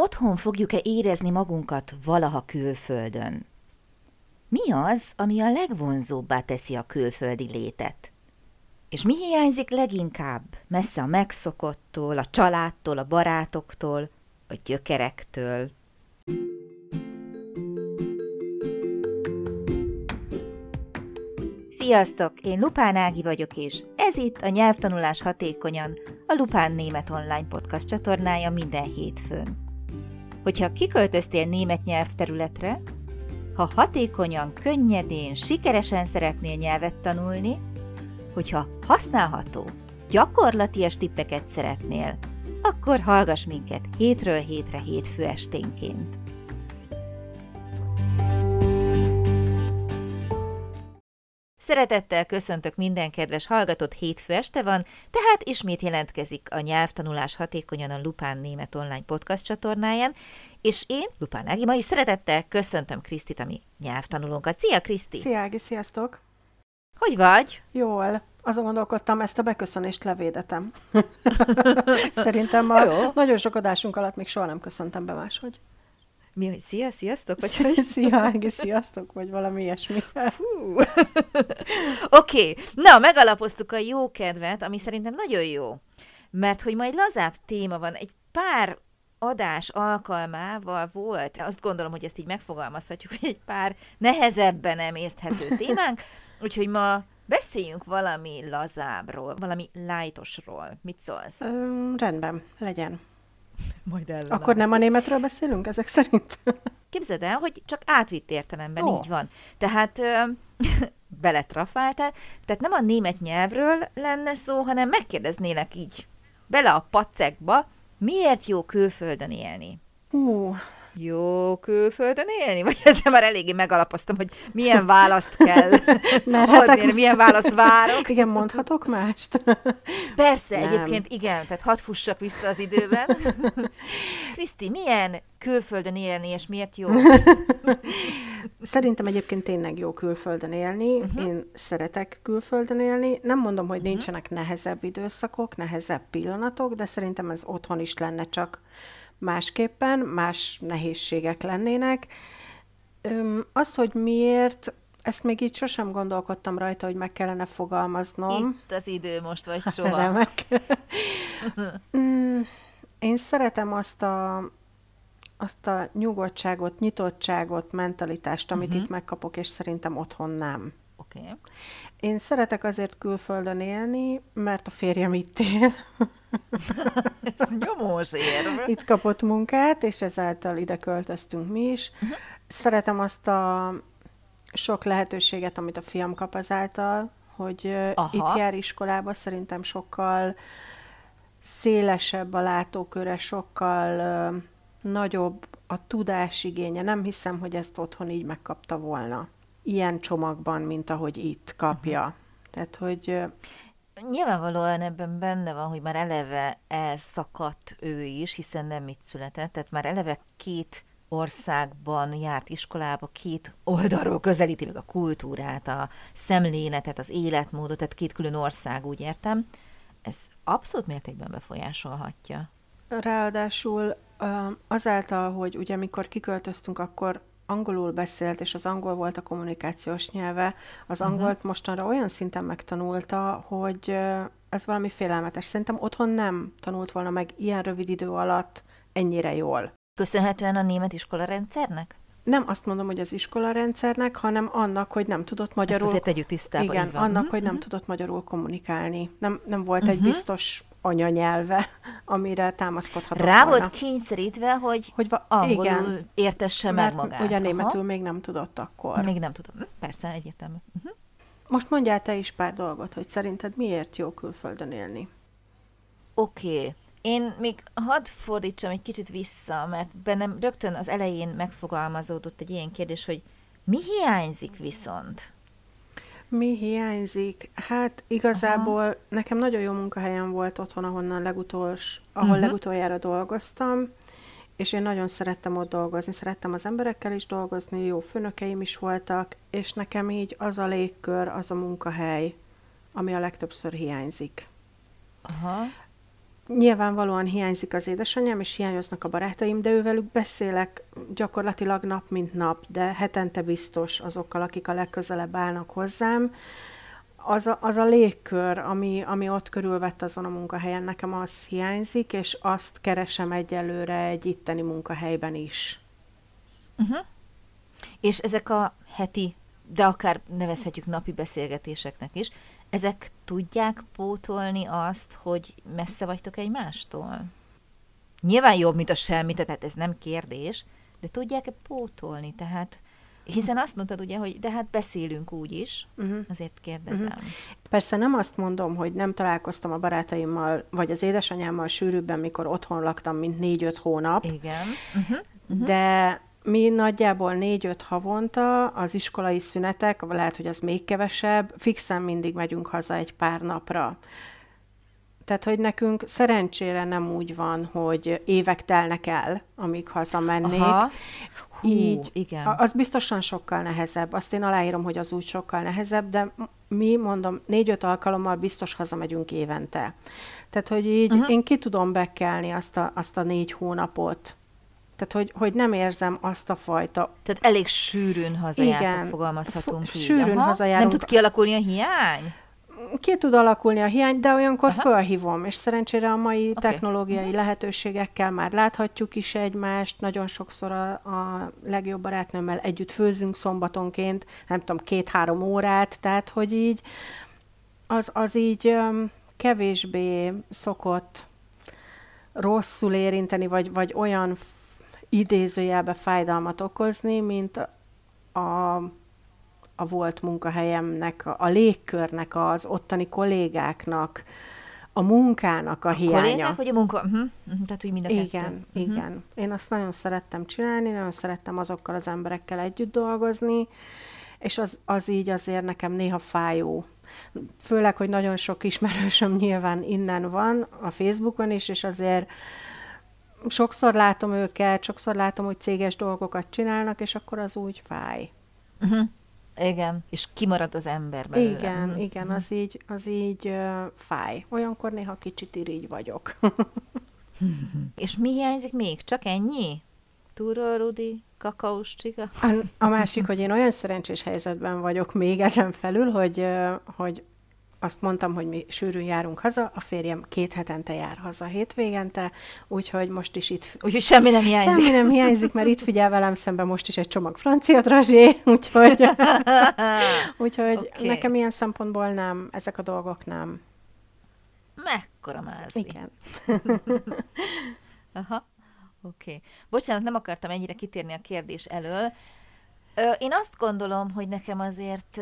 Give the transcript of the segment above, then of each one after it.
Otthon fogjuk-e érezni magunkat valaha külföldön? Mi az, ami a legvonzóbbá teszi a külföldi létet? És mi hiányzik leginkább messze a megszokottól, a családtól, a barátoktól, a gyökerektől? Sziasztok! Én Lupán Ági vagyok, és ez itt a Nyelvtanulás Hatékonyan, a Lupán Német Online Podcast csatornája minden hétfőn. Hogyha kiköltöztél német nyelvterületre, ha hatékonyan, könnyedén, sikeresen szeretnél nyelvet tanulni, hogyha használható, gyakorlatias tippeket szeretnél, akkor hallgass minket hétről hétre hétfő esténként. Szeretettel köszöntök minden kedves hallgatót, hétfő este van, tehát ismét jelentkezik a nyelvtanulás hatékonyan a Lupán Német Online podcast csatornáján, és én, Lupán Ági, ma is szeretettel köszöntöm Krisztit, ami nyelvtanulónkat. Szia, Kriszti! Szia, Ági, sziasztok! Hogy vagy? Jól. Azon gondolkodtam, ezt a beköszönést levédetem. Szerintem a nagyon sok adásunk alatt még soha nem köszöntem be máshogy. Mi, hogy szia, sziasztok? Vagy hogy? Szia, Ági, sziasztok, vagy valami ilyesmi. Oké, okay. na, megalapoztuk a jó kedvet, ami szerintem nagyon jó. Mert hogy majd lazább téma van, egy pár adás alkalmával volt, azt gondolom, hogy ezt így megfogalmazhatjuk, hogy egy pár nehezebben emészthető témánk, úgyhogy ma beszéljünk valami lazábról, valami lájtosról. Mit szólsz? Ö, rendben, legyen. Majd ellen. Akkor nem a németről beszélünk ezek szerint? Képzeld el, hogy csak átvitt értelemben oh. így van. Tehát ö, beletrafáltál, tehát nem a német nyelvről lenne szó, hanem megkérdeznélek így bele a pacekba, miért jó külföldön élni? Hú, jó külföldön élni? Vagy ezzel már eléggé megalapoztam, hogy milyen választ kell Merhetek... adni, milyen választ várok. Igen, mondhatok mást? Persze, Nem. egyébként igen, tehát hadd fussak vissza az időben. Kriszti, milyen külföldön élni, és miért jó? Szerintem egyébként tényleg jó külföldön élni. Uh-huh. Én szeretek külföldön élni. Nem mondom, hogy uh-huh. nincsenek nehezebb időszakok, nehezebb pillanatok, de szerintem ez otthon is lenne csak másképpen, más nehézségek lennének. Öm, azt, hogy miért, ezt még így sosem gondolkodtam rajta, hogy meg kellene fogalmaznom. Itt az idő most, vagy soha. Remek. Mm, én szeretem azt a, azt a nyugodtságot, nyitottságot, mentalitást, amit uh-huh. itt megkapok, és szerintem otthon nem. Oké. Okay. Én szeretek azért külföldön élni, mert a férjem itt él. Ez nyomós érv. Itt kapott munkát, és ezáltal ide költöztünk mi is. Uh-huh. Szeretem azt a sok lehetőséget, amit a fiam kap azáltal, hogy Aha. itt jár iskolába, szerintem sokkal szélesebb a látóköre, sokkal nagyobb a tudásigénye. Nem hiszem, hogy ezt otthon így megkapta volna. Ilyen csomagban, mint ahogy itt kapja. Uh-huh. Tehát, hogy Nyilvánvalóan ebben benne van, hogy már eleve elszakadt ő is, hiszen nem itt született, tehát már eleve két országban járt iskolába, két oldalról közelíti meg a kultúrát, a szemléletet, az életmódot, tehát két külön ország, úgy értem. Ez abszolút mértékben befolyásolhatja. Ráadásul azáltal, hogy ugye amikor kiköltöztünk, akkor angolul beszélt, és az angol volt a kommunikációs nyelve, az uh-huh. angolt mostanra olyan szinten megtanulta, hogy ez valami félelmetes. Szerintem otthon nem tanult volna meg ilyen rövid idő alatt ennyire jól. Köszönhetően a német iskola rendszernek? Nem azt mondom, hogy az iskola rendszernek, hanem annak, hogy nem tudott magyarul... Ezt azért tegyük tisztába. Igen, annak, uh-huh. hogy nem uh-huh. tudott magyarul kommunikálni. Nem, nem volt uh-huh. egy biztos anyanyelve, amire támaszkodhatott Rá volna. volt kényszerítve, hogy, hogy va- angolul igen, értesse meg magát. ugye németül Aha. még nem tudott akkor. Még nem tudom. Hm, persze, egyértelmű. Uh-huh. Most mondjál te is pár dolgot, hogy szerinted miért jó külföldön élni? Oké. Okay. Én még hadd fordítsam egy kicsit vissza, mert bennem rögtön az elején megfogalmazódott egy ilyen kérdés, hogy mi hiányzik viszont? Mi hiányzik? Hát igazából Aha. nekem nagyon jó munkahelyem volt otthon, ahonnan legutols, ahol uh-huh. legutoljára dolgoztam, és én nagyon szerettem ott dolgozni, szerettem az emberekkel is dolgozni, jó főnökeim is voltak, és nekem így az a légkör, az a munkahely, ami a legtöbbször hiányzik. Aha. Nyilvánvalóan hiányzik az édesanyám, és hiányoznak a barátaim, de ővelük beszélek gyakorlatilag nap mint nap, de hetente biztos azokkal, akik a legközelebb állnak hozzám. Az a, az a légkör, ami, ami ott körülvett azon a munkahelyen, nekem az hiányzik, és azt keresem egyelőre egy itteni munkahelyben is. Uh-huh. És ezek a heti, de akár nevezhetjük napi beszélgetéseknek is, ezek tudják pótolni azt, hogy messze vagytok egymástól? Nyilván jobb, mint a semmi, tehát ez nem kérdés, de tudják-e pótolni? Tehát hiszen azt mondtad ugye, hogy de hát beszélünk úgy is, uh-huh. azért kérdezem. Uh-huh. Persze nem azt mondom, hogy nem találkoztam a barátaimmal, vagy az édesanyámmal sűrűbben, mikor otthon laktam, mint négy-öt hónap. Igen. Uh-huh. Uh-huh. De mi nagyjából négy-öt havonta az iskolai szünetek, lehet, hogy az még kevesebb, fixen mindig megyünk haza egy pár napra. Tehát, hogy nekünk szerencsére nem úgy van, hogy évek telnek el, amíg hazamennék. Aha. Hú, Így, igen. az biztosan sokkal nehezebb. Azt én aláírom, hogy az úgy sokkal nehezebb, de mi, mondom, négy-öt alkalommal biztos hazamegyünk évente. Tehát, hogy így uh-huh. én ki tudom bekelni azt a, azt a négy hónapot, tehát, hogy, hogy nem érzem azt a fajta... Tehát elég sűrűn hazajártok, Igen, fogalmazhatunk f- így. Sűrűn Aha. hazajárunk. Nem tud kialakulni a hiány? Ki tud alakulni a hiány, de olyankor Aha. fölhívom, és szerencsére a mai okay. technológiai uh-huh. lehetőségekkel már láthatjuk is egymást, nagyon sokszor a, a legjobb barátnőmmel együtt főzünk szombatonként, nem tudom, két-három órát, tehát hogy így az, az így um, kevésbé szokott rosszul érinteni, vagy, vagy olyan idézőjelbe fájdalmat okozni, mint a, a volt munkahelyemnek, a légkörnek, az ottani kollégáknak, a munkának a, a hiánya. Kollégák, vagy a munka? Uh-huh. Tehát, hogy mind a Igen, kettő. igen. Uh-huh. Én azt nagyon szerettem csinálni, nagyon szerettem azokkal az emberekkel együtt dolgozni, és az, az így azért nekem néha fájó. Főleg, hogy nagyon sok ismerősöm nyilván innen van, a Facebookon is, és azért sokszor látom őket, sokszor látom, hogy céges dolgokat csinálnak, és akkor az úgy fáj. Uh-huh. Igen, és kimarad az ember belőle. Igen, uh-huh. igen, az így, az így uh, fáj. Olyankor néha kicsit irigy vagyok. és mi hiányzik még? Csak ennyi? Túró, Rudi, kakaós csiga? A, a másik, hogy én olyan szerencsés helyzetben vagyok még ezen felül, hogy, hogy azt mondtam, hogy mi sűrűn járunk haza, a férjem két hetente jár haza hétvégente, úgyhogy most is itt... Úgyhogy semmi nem hiányzik. Semmi nem hiányzik, mert itt figyel velem szemben most is egy csomag francia drazsé, úgyhogy, úgyhogy okay. nekem ilyen szempontból nem, ezek a dolgok nem. Mekkora mázi. Igen. Aha, oké. Okay. Bocsánat, nem akartam ennyire kitérni a kérdés elől. Én azt gondolom, hogy nekem azért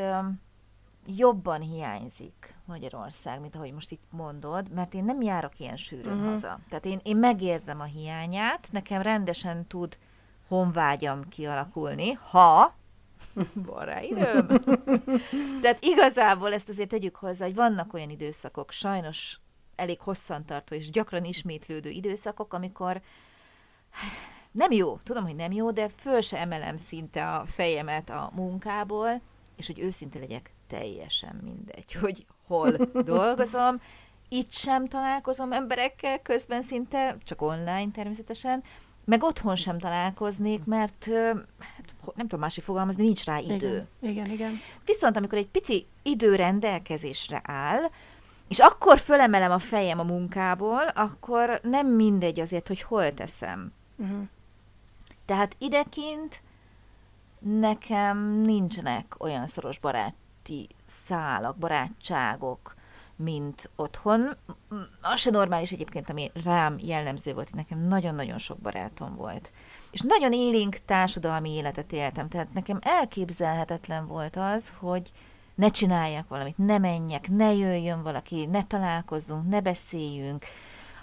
jobban hiányzik Magyarország, mint ahogy most itt mondod, mert én nem járok ilyen sűrűn uh-huh. haza. Tehát én, én megérzem a hiányát, nekem rendesen tud honvágyam kialakulni, ha van rá időm. Tehát igazából ezt azért tegyük hozzá, hogy vannak olyan időszakok, sajnos elég hosszantartó és gyakran ismétlődő időszakok, amikor nem jó, tudom, hogy nem jó, de föl se emelem szinte a fejemet a munkából, és hogy őszinte legyek, teljesen mindegy, hogy hol dolgozom. Itt sem találkozom emberekkel, közben szinte csak online természetesen, meg otthon sem találkoznék, mert hát, nem tudom másik fogalmazni, nincs rá idő. Igen, igen, igen. Viszont amikor egy pici idő rendelkezésre áll, és akkor fölemelem a fejem a munkából, akkor nem mindegy azért, hogy hol teszem. Uh-huh. Tehát idekint nekem nincsenek olyan szoros barát baráti szálak, barátságok, mint otthon. Az se normális egyébként, ami rám jellemző volt, hogy nekem nagyon-nagyon sok barátom volt. És nagyon élénk társadalmi életet éltem, tehát nekem elképzelhetetlen volt az, hogy ne csináljak valamit, ne menjek, ne jöjjön valaki, ne találkozzunk, ne beszéljünk,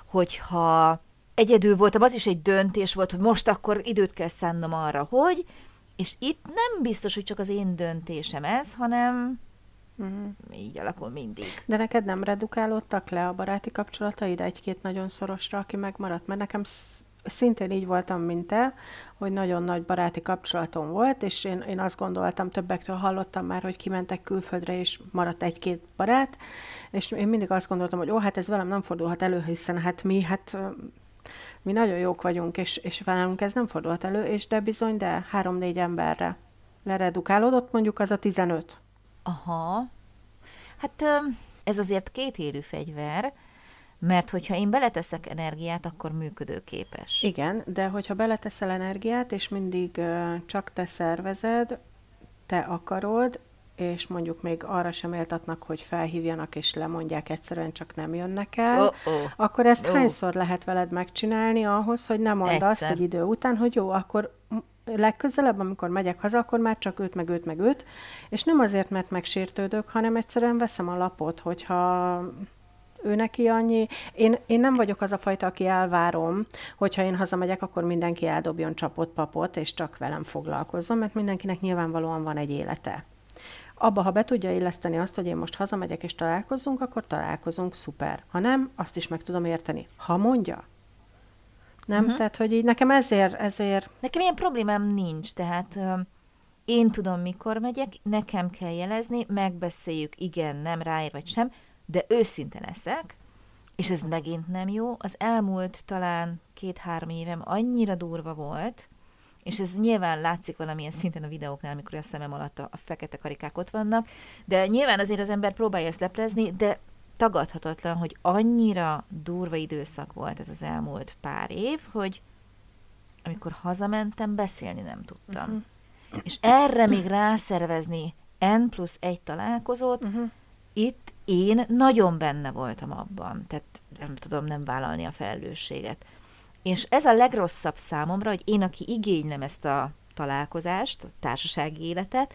hogyha egyedül voltam, az is egy döntés volt, hogy most akkor időt kell szánnom arra, hogy, és itt nem biztos, hogy csak az én döntésem ez, hanem uh-huh. így alakul mindig. De neked nem redukálódtak le a baráti kapcsolataid egy-két nagyon szorosra, aki megmaradt? Mert nekem szintén így voltam, mint te, hogy nagyon nagy baráti kapcsolatom volt, és én, én azt gondoltam, többektől hallottam már, hogy kimentek külföldre, és maradt egy-két barát, és én mindig azt gondoltam, hogy ó, hát ez velem nem fordulhat elő, hiszen hát mi, hát mi nagyon jók vagyunk, és, és velünk ez nem fordulhat elő, és de bizony, de három-négy emberre leredukálódott, mondjuk az a 15. Aha. Hát ez azért két élő fegyver, mert hogyha én beleteszek energiát, akkor működőképes. Igen, de hogyha beleteszel energiát, és mindig csak te szervezed, te akarod, és mondjuk még arra sem éltatnak, hogy felhívjanak és lemondják, egyszerűen csak nem jönnek el, Oh-oh. akkor ezt oh. hányszor lehet veled megcsinálni ahhoz, hogy nem mondd Egyszer. azt egy idő után, hogy jó, akkor legközelebb, amikor megyek haza, akkor már csak őt, meg őt, meg őt, és nem azért, mert megsértődök, hanem egyszerűen veszem a lapot, hogyha ő neki annyi. Én, én nem vagyok az a fajta, aki elvárom, hogyha én hazamegyek, akkor mindenki eldobjon csapot, papot, és csak velem foglalkozzon, mert mindenkinek nyilvánvalóan van egy élete. Abba, ha be tudja illeszteni azt, hogy én most hazamegyek és találkozzunk, akkor találkozunk, szuper. Ha nem, azt is meg tudom érteni. Ha mondja, nem? Uh-huh. Tehát, hogy így nekem ezért, ezért... Nekem ilyen problémám nincs, tehát ö, én tudom, mikor megyek, nekem kell jelezni, megbeszéljük, igen, nem, ráér vagy sem, de őszinte leszek, és ez megint nem jó. Az elmúlt talán két-három évem annyira durva volt, és ez nyilván látszik valamilyen szinten a videóknál, amikor a szemem alatt a, a fekete karikák ott vannak, de nyilván azért az ember próbálja ezt leplezni, de tagadhatatlan, hogy annyira durva időszak volt ez az elmúlt pár év, hogy amikor hazamentem, beszélni nem tudtam. Uh-huh. És erre még rászervezni N plusz egy találkozót, uh-huh. itt én nagyon benne voltam abban, tehát nem tudom nem vállalni a felelősséget. És ez a legrosszabb számomra, hogy én, aki igénylem ezt a találkozást, a társasági életet,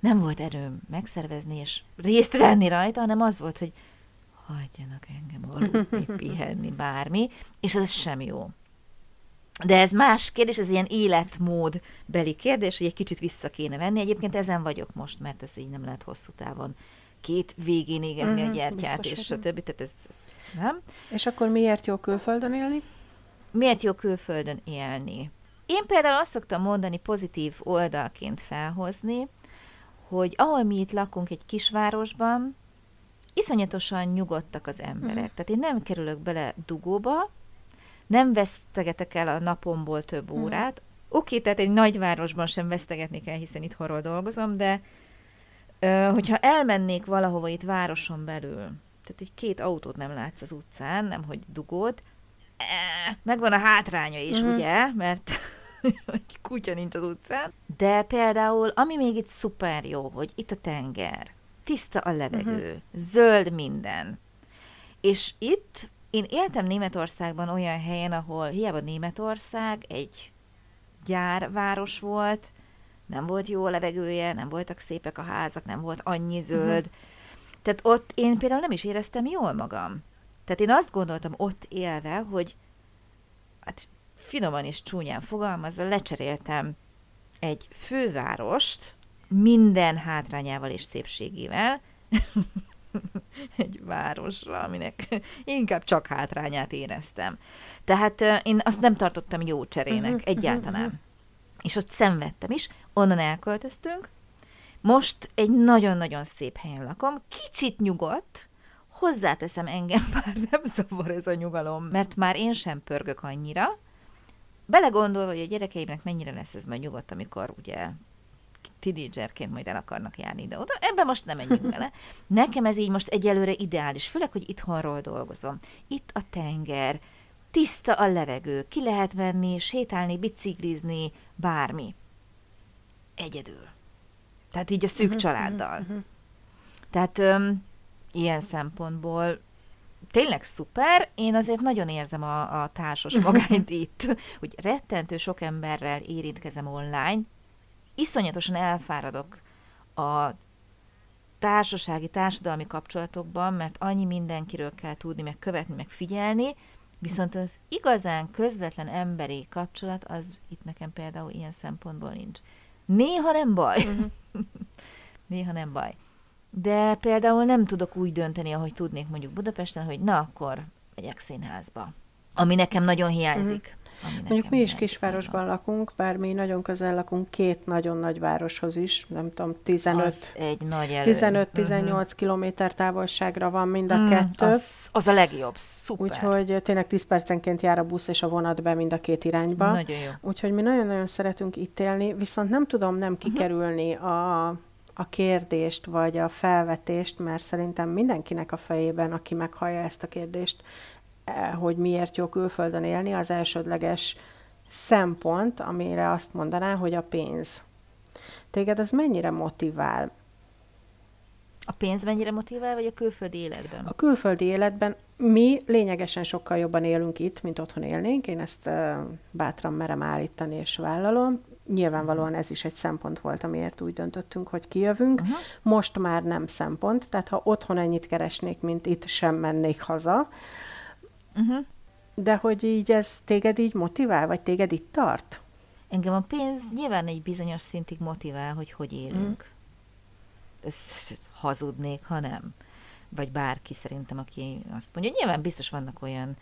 nem volt erőm megszervezni és részt venni rajta, hanem az volt, hogy hagyjanak engem aludni, pihenni, bármi, és ez sem jó. De ez más kérdés, ez ilyen életmód beli kérdés, hogy egy kicsit vissza kéne venni. Egyébként ezen vagyok most, mert ez így nem lehet hosszú távon két végén égetni uh-huh, a mhm, gyertyát, és a többi, tehát ez, ez, ez nem. És akkor miért jó külföldön élni? Miért jó külföldön élni? Én például azt szoktam mondani, pozitív oldalként felhozni, hogy ahol mi itt lakunk egy kisvárosban, iszonyatosan nyugodtak az emberek. Uh-huh. Tehát én nem kerülök bele dugóba, nem vesztegetek el a napomból több uh-huh. órát. Oké, okay, tehát egy nagyvárosban sem vesztegetni kell, hiszen itt horról dolgozom, de ö, hogyha elmennék valahova itt városon belül, tehát egy két autót nem látsz az utcán, nem hogy dugód, e, megvan a hátránya is, uh-huh. ugye, mert kutya nincs az utcán. De például, ami még itt szuper jó, hogy itt a tenger, tiszta a levegő, uh-huh. zöld minden. És itt én éltem Németországban olyan helyen, ahol hiába Németország egy gyárváros volt, nem volt jó a levegője, nem voltak szépek a házak, nem volt annyi zöld. Uh-huh. Tehát ott én például nem is éreztem jól magam. Tehát én azt gondoltam ott élve, hogy hát finoman és csúnyán fogalmazva lecseréltem egy fővárost, minden hátrányával és szépségével egy városra, aminek inkább csak hátrányát éreztem. Tehát én azt nem tartottam jó cserének, uh-huh, egyáltalán. Uh-huh. És ott szenvedtem is, onnan elköltöztünk, most egy nagyon-nagyon szép helyen lakom, kicsit nyugodt, hozzáteszem engem, bár nem zavar ez a nyugalom, mert már én sem pörgök annyira, belegondolva, hogy a gyerekeimnek mennyire lesz ez majd nyugodt, amikor ugye tinédzserként majd el akarnak járni ide-oda. Ebben most nem menjünk bele. Nekem ez így most egyelőre ideális, főleg, hogy itthonról dolgozom. Itt a tenger, tiszta a levegő, ki lehet menni, sétálni, biciklizni, bármi. Egyedül. Tehát így a szűk uh-huh, családdal. Uh-huh. Tehát öm, ilyen szempontból tényleg szuper, én azért nagyon érzem a, a társas magányt itt, hogy rettentő sok emberrel érintkezem online, iszonyatosan elfáradok a társasági, társadalmi kapcsolatokban, mert annyi mindenkiről kell tudni, meg követni, meg figyelni, viszont az igazán közvetlen emberi kapcsolat, az itt nekem például ilyen szempontból nincs. Néha nem baj. Uh-huh. Néha nem baj. De például nem tudok úgy dönteni, ahogy tudnék mondjuk Budapesten, hogy na akkor megyek színházba. Ami nekem nagyon hiányzik. Uh-huh. Mondjuk mi is kisvárosban lakunk, bár mi nagyon közel lakunk két nagyon nagy városhoz is, nem tudom, 15, az egy nagy 15-18 uh-huh. kilométer távolságra van mind a mm, kettő. Az, az a legjobb, szuper. Úgyhogy tényleg 10 percenként jár a busz és a vonat be mind a két irányba. Nagyon jó. Úgyhogy mi nagyon-nagyon szeretünk itt élni, viszont nem tudom nem mhm. kikerülni uh-huh. a a kérdést, vagy a felvetést, mert szerintem mindenkinek a fejében, aki meghallja ezt a kérdést, eh, hogy miért jó külföldön élni, az elsődleges szempont, amire azt mondaná, hogy a pénz. Téged ez mennyire motivál? A pénz mennyire motivál, vagy a külföldi életben? A külföldi életben mi lényegesen sokkal jobban élünk itt, mint otthon élnénk. Én ezt uh, bátran merem állítani és vállalom nyilvánvalóan ez is egy szempont volt, amiért úgy döntöttünk, hogy kijövünk. Uh-huh. Most már nem szempont, tehát ha otthon ennyit keresnék, mint itt, sem mennék haza. Uh-huh. De hogy így ez téged így motivál, vagy téged itt tart? Engem a pénz nyilván egy bizonyos szintig motivál, hogy hogy élünk. Uh-huh. Ezt hazudnék, ha nem. Vagy bárki szerintem, aki azt mondja. Nyilván biztos vannak olyan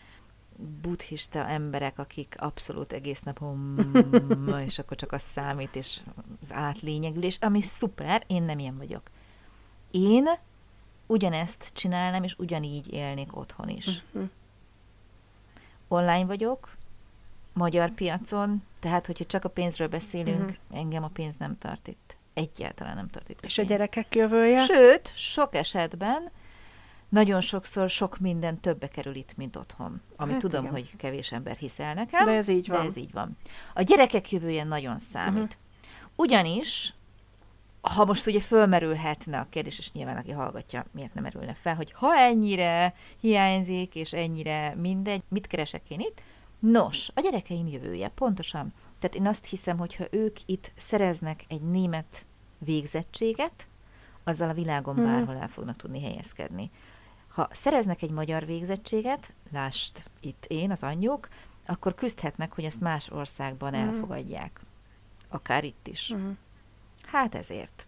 buddhista emberek, akik abszolút egész nap és akkor csak az számít, és az átlényegülés, ami szuper, én nem ilyen vagyok. Én ugyanezt csinálnám, és ugyanígy élnék otthon is. Mhm. Online vagyok, magyar piacon, tehát hogyha csak a pénzről beszélünk, uh-huh. engem a pénz nem tart itt. Egyáltalán nem tart itt. És a, a gyerekek jövője? Sőt, sok esetben nagyon sokszor sok minden többe kerül itt, mint otthon. Ami hát tudom, igen. hogy kevés ember hisz el nekem. De ez így van. De ez így van. A gyerekek jövője nagyon számít. Uh-huh. Ugyanis, ha most ugye fölmerülhetne a kérdés, és nyilván aki hallgatja, miért nem merülne fel, hogy ha ennyire hiányzik, és ennyire mindegy, mit keresek én itt? Nos, a gyerekeim jövője, pontosan. Tehát én azt hiszem, hogy ha ők itt szereznek egy német végzettséget, azzal a világon hmm. bárhol el fognak tudni helyezkedni. Ha szereznek egy magyar végzettséget, lást itt én, az anyjuk, akkor küzdhetnek, hogy ezt más országban mm. elfogadják. Akár itt is. Mm. Hát ezért.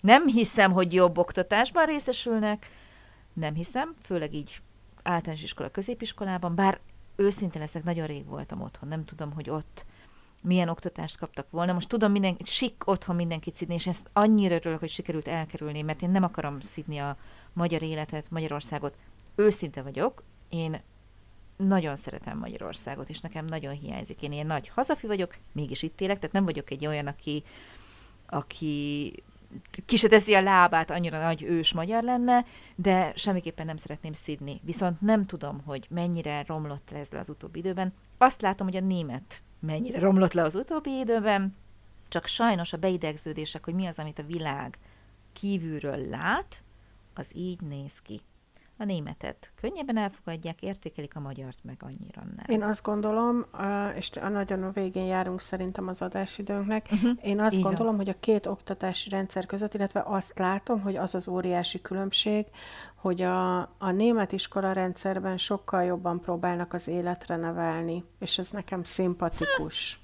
Nem hiszem, hogy jobb oktatásban részesülnek, nem hiszem, főleg így általános iskola, középiskolában, bár őszinte leszek, nagyon rég voltam otthon, nem tudom, hogy ott milyen oktatást kaptak volna. Most tudom, minden, sik otthon mindenkit szidni, és ezt annyira örülök, hogy sikerült elkerülni, mert én nem akarom szidni a magyar életet, Magyarországot. Őszinte vagyok, én nagyon szeretem Magyarországot, és nekem nagyon hiányzik. Én ilyen nagy hazafi vagyok, mégis itt élek, tehát nem vagyok egy olyan, aki, aki ki se teszi a lábát, annyira nagy ős magyar lenne, de semmiképpen nem szeretném szidni. Viszont nem tudom, hogy mennyire romlott ez le az utóbbi időben. Azt látom, hogy a német mennyire romlott le az utóbbi időben, csak sajnos a beidegződések, hogy mi az, amit a világ kívülről lát, az így néz ki. A németet könnyebben elfogadják, értékelik a magyart, meg annyira nem. Én azt gondolom, és nagyon a végén járunk szerintem az adásidőnknek, uh-huh. én azt Igen. gondolom, hogy a két oktatási rendszer között, illetve azt látom, hogy az az óriási különbség, hogy a, a német iskola rendszerben sokkal jobban próbálnak az életre nevelni, és ez nekem szimpatikus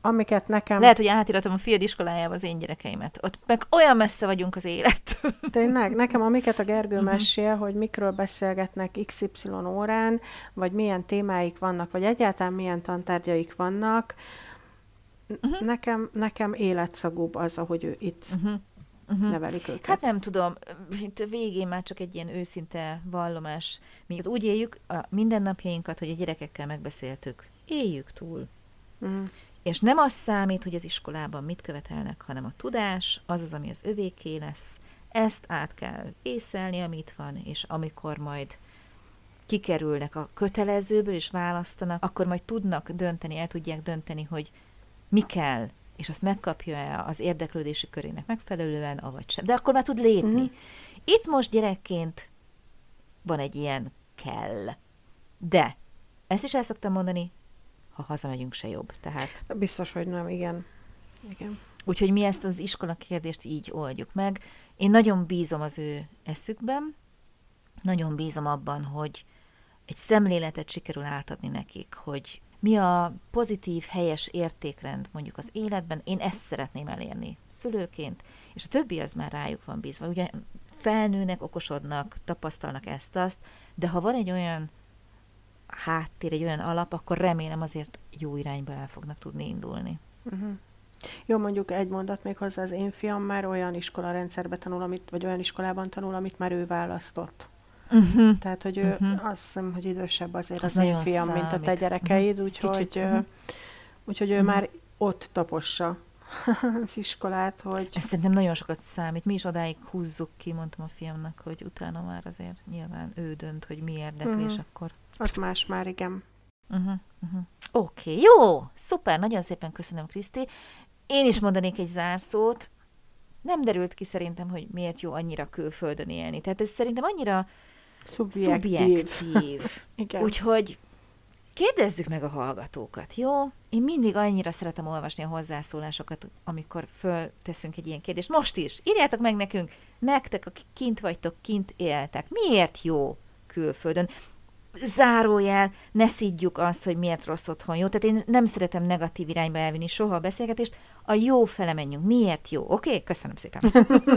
amiket nekem... Lehet, hogy átiratom a fiad iskolájába az én gyerekeimet. Ott meg olyan messze vagyunk az élet. Tényleg, nekem amiket a Gergő uh-huh. mesél, hogy mikről beszélgetnek XY órán, vagy milyen témáik vannak, vagy egyáltalán milyen tantárgyaik vannak, uh-huh. nekem, nekem életszagúbb az, ahogy ő itt uh-huh. Uh-huh. nevelik őket. Hát nem tudom, itt végén már csak egy ilyen őszinte vallomás. Mi úgy éljük a mindennapjainkat, hogy a gyerekekkel megbeszéltük. Éljük túl. Uh-huh. És nem az számít, hogy az iskolában mit követelnek, hanem a tudás, az az, ami az övéké lesz. Ezt át kell észelni, amit van, és amikor majd kikerülnek a kötelezőből és választanak, akkor majd tudnak dönteni, el tudják dönteni, hogy mi kell, és azt megkapja-e az érdeklődési körének megfelelően, avagy sem. De akkor már tud lépni. Uh-huh. Itt most gyerekként van egy ilyen kell. De, ezt is el szoktam mondani, ha hazamegyünk, se jobb. Tehát... Biztos, hogy nem, igen. igen. Úgyhogy mi ezt az iskola kérdést így oldjuk meg. Én nagyon bízom az ő eszükben, nagyon bízom abban, hogy egy szemléletet sikerül átadni nekik, hogy mi a pozitív, helyes értékrend mondjuk az életben, én ezt szeretném elérni szülőként, és a többi az már rájuk van bízva. Ugye felnőnek, okosodnak, tapasztalnak ezt-azt, de ha van egy olyan háttér, egy olyan alap, akkor remélem azért jó irányba el fognak tudni indulni. Uh-huh. Jó, mondjuk egy mondat még hozzá, az én fiam már olyan iskolarendszerbe tanul, amit, vagy olyan iskolában tanul, amit már ő választott. Uh-huh. Tehát, hogy ő uh-huh. azt hiszem, hogy idősebb azért az, az én fiam, számít. mint a te gyerekeid, úgyhogy, uh-huh. úgyhogy ő uh-huh. már ott tapossa az iskolát, hogy... Ez szerintem nagyon sokat számít. Mi is odáig húzzuk ki, mondtam a fiamnak, hogy utána már azért nyilván ő dönt, hogy mi érdekli, uh-huh. és akkor... Az más már, igen. Uh-huh, uh-huh. Oké, okay, jó, szuper, nagyon szépen köszönöm, Kriszti. Én is mondanék egy zárszót. Nem derült ki szerintem, hogy miért jó annyira külföldön élni. Tehát ez szerintem annyira szubjektív. szubjektív. Igen. Úgyhogy kérdezzük meg a hallgatókat, jó? Én mindig annyira szeretem olvasni a hozzászólásokat, amikor fölteszünk egy ilyen kérdést. Most is, írjátok meg nekünk, nektek, akik kint vagytok, kint éltek. Miért jó külföldön? zárójel, ne szidjuk azt, hogy miért rossz otthon jó. Tehát én nem szeretem negatív irányba elvinni soha a beszélgetést, a jó fele menjünk. Miért jó? Oké? Okay? Köszönöm szépen.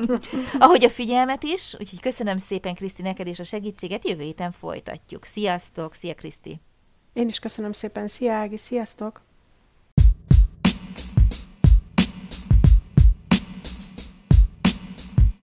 Ahogy a figyelmet is, úgyhogy köszönöm szépen Kriszti neked és a segítséget, jövő héten folytatjuk. Sziasztok, szia Kriszti! Én is köszönöm szépen, szia Ági, sziasztok!